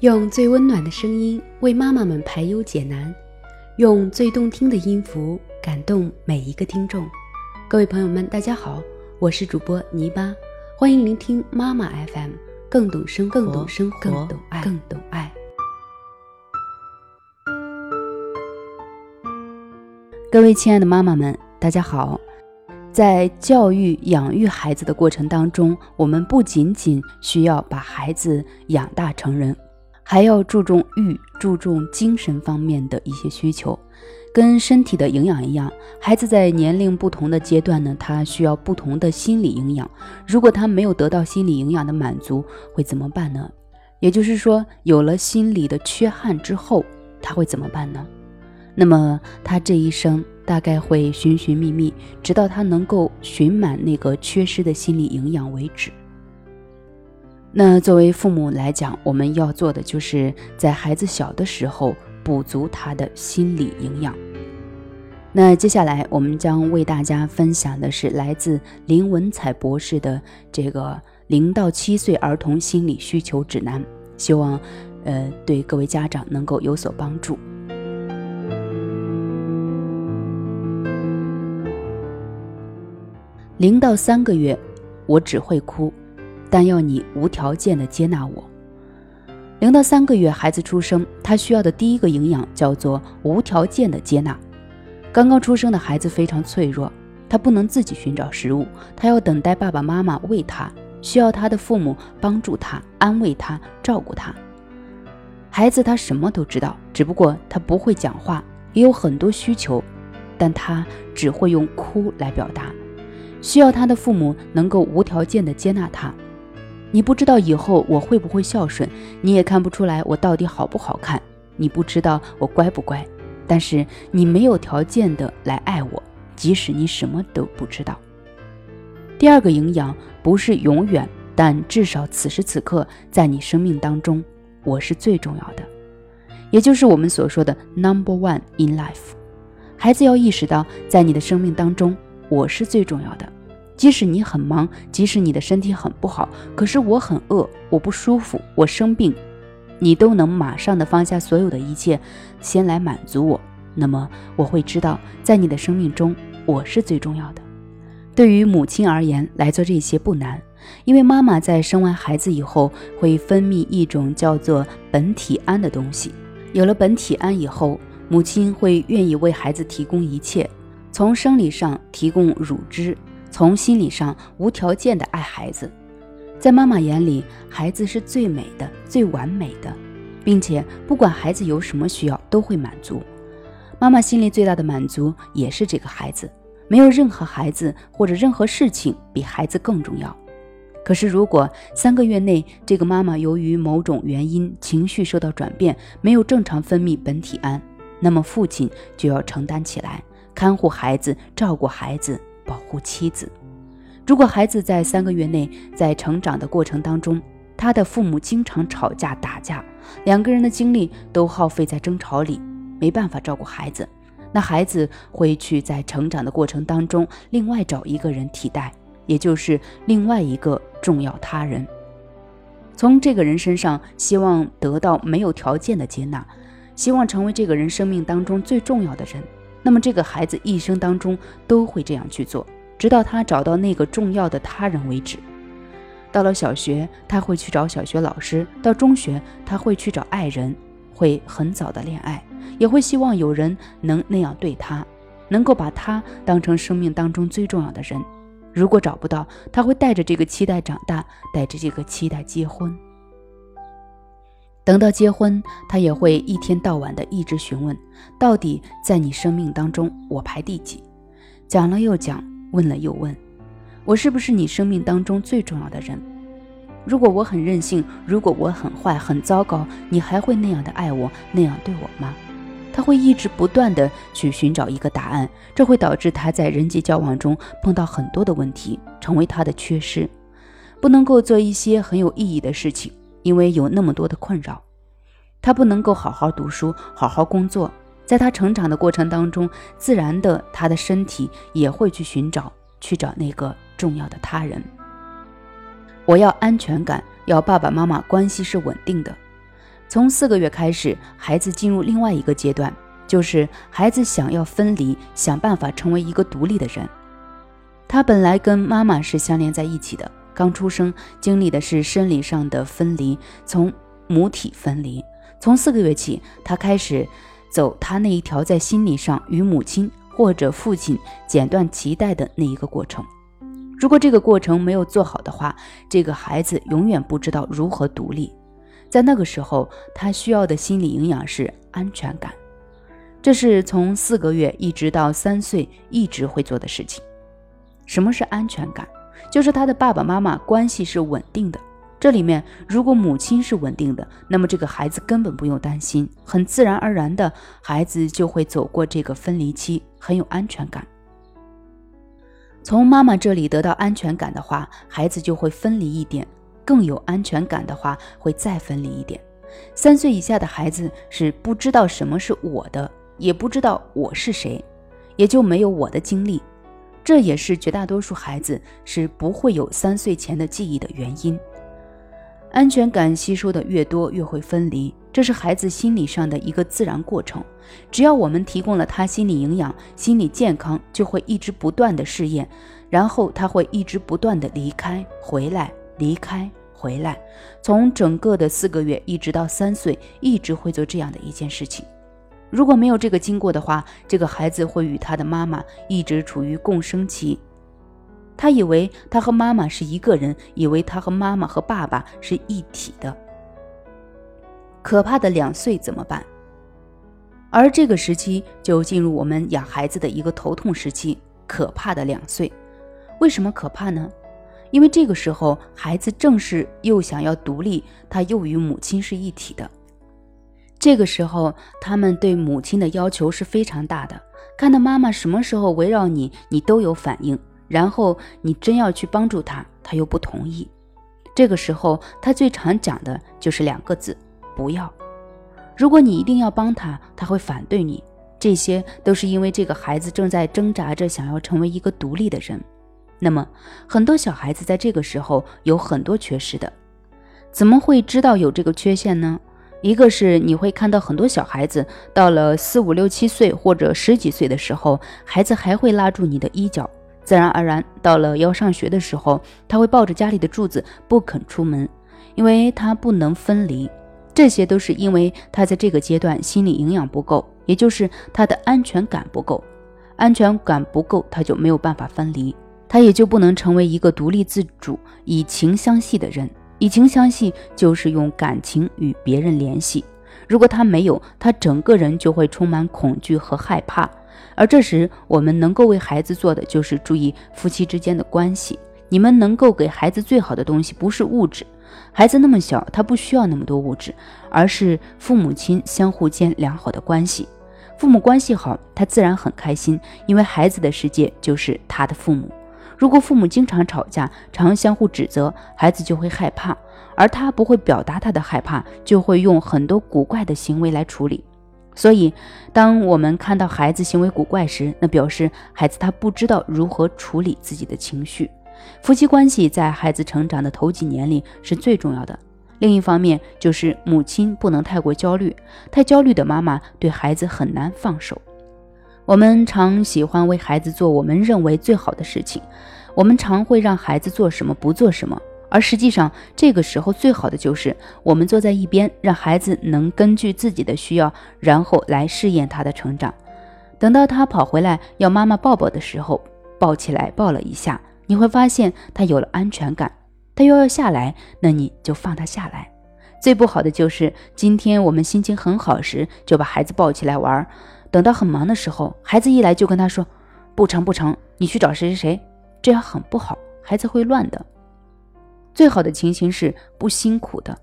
用最温暖的声音为妈妈们排忧解难，用最动听的音符感动每一个听众。各位朋友们，大家好，我是主播泥巴，欢迎聆听妈妈 FM，更懂生活，更懂生活，更懂爱，更懂爱。各位亲爱的妈妈们，大家好。在教育、养育孩子的过程当中，我们不仅仅需要把孩子养大成人。还要注重欲，注重精神方面的一些需求，跟身体的营养一样。孩子在年龄不同的阶段呢，他需要不同的心理营养。如果他没有得到心理营养的满足，会怎么办呢？也就是说，有了心理的缺憾之后，他会怎么办呢？那么他这一生大概会寻寻觅觅，直到他能够寻满那个缺失的心理营养为止。那作为父母来讲，我们要做的就是在孩子小的时候补足他的心理营养。那接下来我们将为大家分享的是来自林文采博士的这个零到七岁儿童心理需求指南，希望呃对各位家长能够有所帮助。零到三个月，我只会哭。但要你无条件的接纳我。零到三个月，孩子出生，他需要的第一个营养叫做无条件的接纳。刚刚出生的孩子非常脆弱，他不能自己寻找食物，他要等待爸爸妈妈喂他，需要他的父母帮助他、安慰他、照顾他。孩子他什么都知道，只不过他不会讲话，也有很多需求，但他只会用哭来表达，需要他的父母能够无条件的接纳他。你不知道以后我会不会孝顺，你也看不出来我到底好不好看，你不知道我乖不乖，但是你没有条件的来爱我，即使你什么都不知道。第二个营养不是永远，但至少此时此刻在你生命当中，我是最重要的，也就是我们所说的 number one in life。孩子要意识到，在你的生命当中，我是最重要的。即使你很忙，即使你的身体很不好，可是我很饿，我不舒服，我生病，你都能马上的放下所有的一切，先来满足我。那么我会知道，在你的生命中，我是最重要的。对于母亲而言，来做这些不难，因为妈妈在生完孩子以后，会分泌一种叫做苯体胺的东西。有了苯体胺以后，母亲会愿意为孩子提供一切，从生理上提供乳汁。从心理上无条件的爱孩子，在妈妈眼里，孩子是最美的、最完美的，并且不管孩子有什么需要，都会满足。妈妈心里最大的满足也是这个孩子，没有任何孩子或者任何事情比孩子更重要。可是，如果三个月内这个妈妈由于某种原因情绪受到转变，没有正常分泌苯体胺，那么父亲就要承担起来，看护孩子，照顾孩子。保护妻子。如果孩子在三个月内在成长的过程当中，他的父母经常吵架打架，两个人的精力都耗费在争吵里，没办法照顾孩子，那孩子会去在成长的过程当中另外找一个人替代，也就是另外一个重要他人，从这个人身上希望得到没有条件的接纳，希望成为这个人生命当中最重要的人。那么这个孩子一生当中都会这样去做，直到他找到那个重要的他人为止。到了小学，他会去找小学老师；到中学，他会去找爱人，会很早的恋爱，也会希望有人能那样对他，能够把他当成生命当中最重要的人。如果找不到，他会带着这个期待长大，带着这个期待结婚。等到结婚，他也会一天到晚的一直询问，到底在你生命当中我排第几？讲了又讲，问了又问，我是不是你生命当中最重要的人？如果我很任性，如果我很坏很糟糕，你还会那样的爱我，那样对我吗？他会一直不断的去寻找一个答案，这会导致他在人际交往中碰到很多的问题，成为他的缺失，不能够做一些很有意义的事情。因为有那么多的困扰，他不能够好好读书、好好工作。在他成长的过程当中，自然的，他的身体也会去寻找、去找那个重要的他人。我要安全感，要爸爸妈妈关系是稳定的。从四个月开始，孩子进入另外一个阶段，就是孩子想要分离，想办法成为一个独立的人。他本来跟妈妈是相连在一起的，刚出生经历的是生理上的分离，从母体分离。从四个月起，他开始走他那一条在心理上与母亲或者父亲剪断脐带的那一个过程。如果这个过程没有做好的话，这个孩子永远不知道如何独立。在那个时候，他需要的心理营养是安全感，这是从四个月一直到三岁一直会做的事情。什么是安全感？就是他的爸爸妈妈关系是稳定的。这里面，如果母亲是稳定的，那么这个孩子根本不用担心，很自然而然的，孩子就会走过这个分离期，很有安全感。从妈妈这里得到安全感的话，孩子就会分离一点。更有安全感的话，会再分离一点。三岁以下的孩子是不知道什么是我的，也不知道我是谁，也就没有我的经历。这也是绝大多数孩子是不会有三岁前的记忆的原因。安全感吸收的越多，越会分离，这是孩子心理上的一个自然过程。只要我们提供了他心理营养，心理健康就会一直不断的试验，然后他会一直不断的离开，回来，离开。回来，从整个的四个月一直到三岁，一直会做这样的一件事情。如果没有这个经过的话，这个孩子会与他的妈妈一直处于共生期。他以为他和妈妈是一个人，以为他和妈妈和爸爸是一体的。可怕的两岁怎么办？而这个时期就进入我们养孩子的一个头痛时期。可怕的两岁，为什么可怕呢？因为这个时候，孩子正是又想要独立，他又与母亲是一体的。这个时候，他们对母亲的要求是非常大的。看到妈妈什么时候围绕你，你都有反应，然后你真要去帮助他，他又不同意。这个时候，他最常讲的就是两个字：不要。如果你一定要帮他，他会反对你。这些都是因为这个孩子正在挣扎着想要成为一个独立的人。那么，很多小孩子在这个时候有很多缺失的，怎么会知道有这个缺陷呢？一个是你会看到很多小孩子到了四五六七岁或者十几岁的时候，孩子还会拉住你的衣角，自然而然到了要上学的时候，他会抱着家里的柱子不肯出门，因为他不能分离。这些都是因为他在这个阶段心理营养不够，也就是他的安全感不够，安全感不够，他就没有办法分离。他也就不能成为一个独立自主、以情相系的人。以情相系就是用感情与别人联系。如果他没有，他整个人就会充满恐惧和害怕。而这时，我们能够为孩子做的就是注意夫妻之间的关系。你们能够给孩子最好的东西，不是物质。孩子那么小，他不需要那么多物质，而是父母亲相互间良好的关系。父母关系好，他自然很开心，因为孩子的世界就是他的父母。如果父母经常吵架，常相互指责，孩子就会害怕，而他不会表达他的害怕，就会用很多古怪的行为来处理。所以，当我们看到孩子行为古怪时，那表示孩子他不知道如何处理自己的情绪。夫妻关系在孩子成长的头几年里是最重要的。另一方面，就是母亲不能太过焦虑，太焦虑的妈妈对孩子很难放手。我们常喜欢为孩子做我们认为最好的事情，我们常会让孩子做什么不做什么，而实际上这个时候最好的就是我们坐在一边，让孩子能根据自己的需要，然后来试验他的成长。等到他跑回来要妈妈抱抱的时候，抱起来抱了一下，你会发现他有了安全感。他又要下来，那你就放他下来。最不好的就是今天我们心情很好时，就把孩子抱起来玩儿。等到很忙的时候，孩子一来就跟他说：“不成不成，你去找谁谁谁。”这样很不好，孩子会乱的。最好的情形是不辛苦的，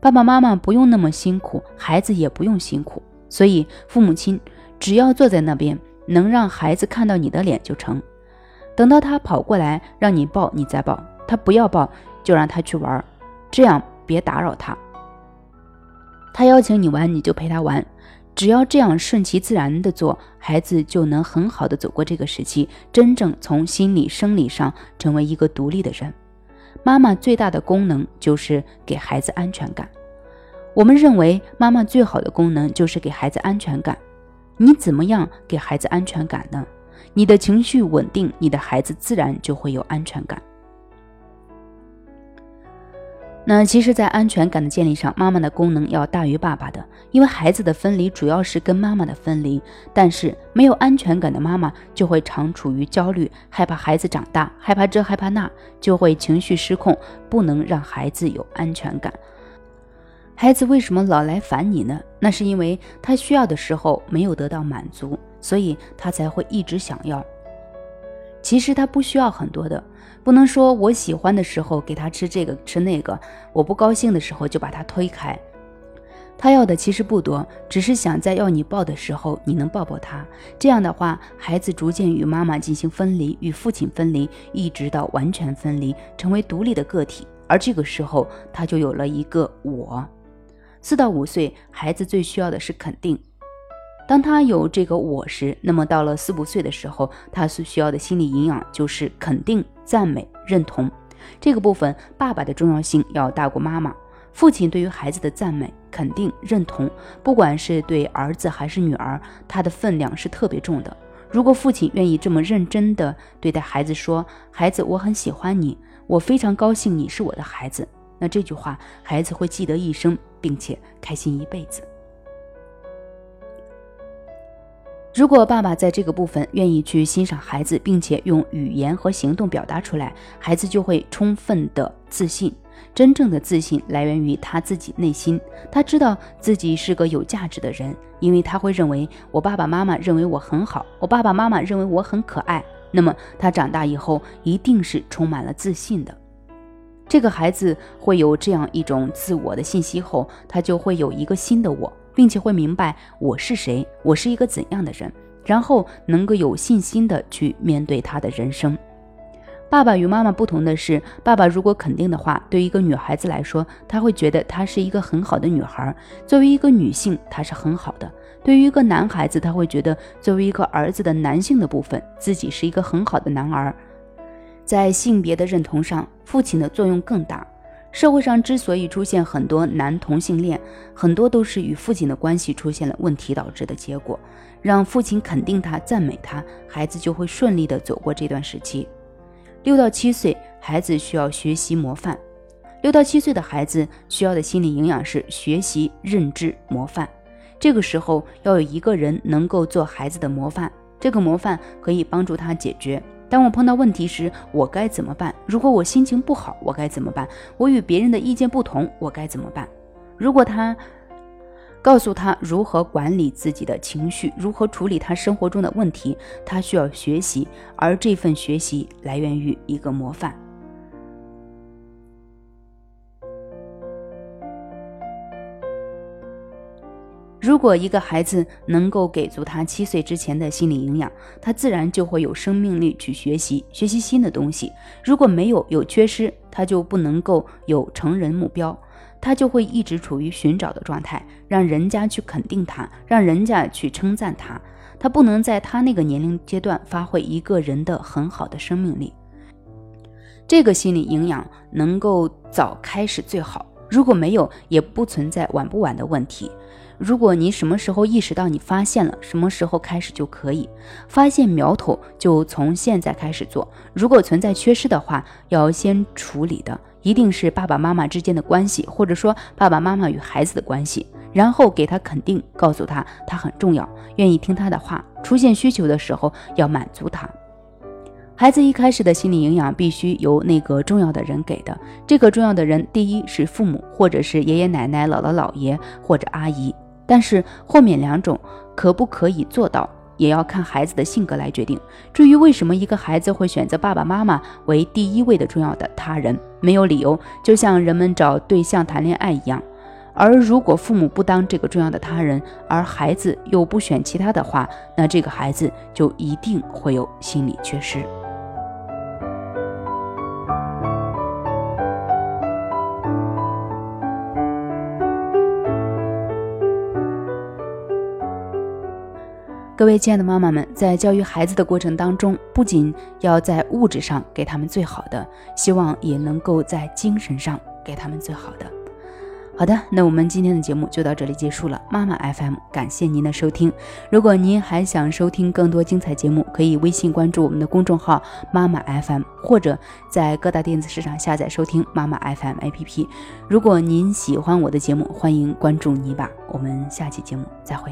爸爸妈妈不用那么辛苦，孩子也不用辛苦。所以父母亲只要坐在那边，能让孩子看到你的脸就成。等到他跑过来让你抱，你再抱；他不要抱，就让他去玩，这样别打扰他。他邀请你玩，你就陪他玩。只要这样顺其自然的做，孩子就能很好的走过这个时期，真正从心理、生理上成为一个独立的人。妈妈最大的功能就是给孩子安全感。我们认为妈妈最好的功能就是给孩子安全感。你怎么样给孩子安全感呢？你的情绪稳定，你的孩子自然就会有安全感。那其实，在安全感的建立上，妈妈的功能要大于爸爸的，因为孩子的分离主要是跟妈妈的分离。但是，没有安全感的妈妈就会常处于焦虑，害怕孩子长大，害怕这害怕那，就会情绪失控，不能让孩子有安全感。孩子为什么老来烦你呢？那是因为他需要的时候没有得到满足，所以他才会一直想要。其实他不需要很多的。不能说我喜欢的时候给他吃这个吃那个，我不高兴的时候就把他推开。他要的其实不多，只是想在要你抱的时候你能抱抱他。这样的话，孩子逐渐与妈妈进行分离，与父亲分离，一直到完全分离，成为独立的个体。而这个时候，他就有了一个我。四到五岁，孩子最需要的是肯定。当他有这个我时，那么到了四五岁的时候，他所需要的心理营养就是肯定、赞美、认同。这个部分，爸爸的重要性要大过妈妈。父亲对于孩子的赞美、肯定、认同，不管是对儿子还是女儿，他的分量是特别重的。如果父亲愿意这么认真地对待孩子，说：“孩子，我很喜欢你，我非常高兴你是我的孩子。”那这句话，孩子会记得一生，并且开心一辈子。如果爸爸在这个部分愿意去欣赏孩子，并且用语言和行动表达出来，孩子就会充分的自信。真正的自信来源于他自己内心，他知道自己是个有价值的人，因为他会认为我爸爸妈妈认为我很好，我爸爸妈妈认为我很可爱。那么他长大以后一定是充满了自信的。这个孩子会有这样一种自我的信息后，他就会有一个新的我。并且会明白我是谁，我是一个怎样的人，然后能够有信心的去面对他的人生。爸爸与妈妈不同的是，爸爸如果肯定的话，对于一个女孩子来说，她会觉得她是一个很好的女孩；作为一个女性，她是很好的。对于一个男孩子，他会觉得作为一个儿子的男性的部分，自己是一个很好的男儿。在性别的认同上，父亲的作用更大。社会上之所以出现很多男同性恋，很多都是与父亲的关系出现了问题导致的结果。让父亲肯定他、赞美他，孩子就会顺利的走过这段时期。六到七岁，孩子需要学习模范。六到七岁的孩子需要的心理营养是学习、认知、模范。这个时候要有一个人能够做孩子的模范，这个模范可以帮助他解决。当我碰到问题时，我该怎么办？如果我心情不好，我该怎么办？我与别人的意见不同，我该怎么办？如果他告诉他如何管理自己的情绪，如何处理他生活中的问题，他需要学习，而这份学习来源于一个模范。如果一个孩子能够给足他七岁之前的心理营养，他自然就会有生命力去学习，学习新的东西。如果没有有缺失，他就不能够有成人目标，他就会一直处于寻找的状态，让人家去肯定他，让人家去称赞他。他不能在他那个年龄阶段发挥一个人的很好的生命力。这个心理营养能够早开始最好，如果没有，也不存在晚不晚的问题。如果你什么时候意识到你发现了，什么时候开始就可以发现苗头，就从现在开始做。如果存在缺失的话，要先处理的一定是爸爸妈妈之间的关系，或者说爸爸妈妈与孩子的关系，然后给他肯定，告诉他他很重要，愿意听他的话。出现需求的时候要满足他。孩子一开始的心理营养必须由那个重要的人给的。这个重要的人，第一是父母，或者是爷爷奶奶、姥姥姥爷或者阿姨。但是后面两种可不可以做到，也要看孩子的性格来决定。至于为什么一个孩子会选择爸爸妈妈为第一位的重要的他人，没有理由，就像人们找对象谈恋爱一样。而如果父母不当这个重要的他人，而孩子又不选其他的话，那这个孩子就一定会有心理缺失。各位亲爱的妈妈们，在教育孩子的过程当中，不仅要在物质上给他们最好的，希望也能够在精神上给他们最好的。好的，那我们今天的节目就到这里结束了。妈妈 FM，感谢您的收听。如果您还想收听更多精彩节目，可以微信关注我们的公众号妈妈 FM，或者在各大电子市场下载收听妈妈 FM APP。如果您喜欢我的节目，欢迎关注你吧。我们下期节目再会。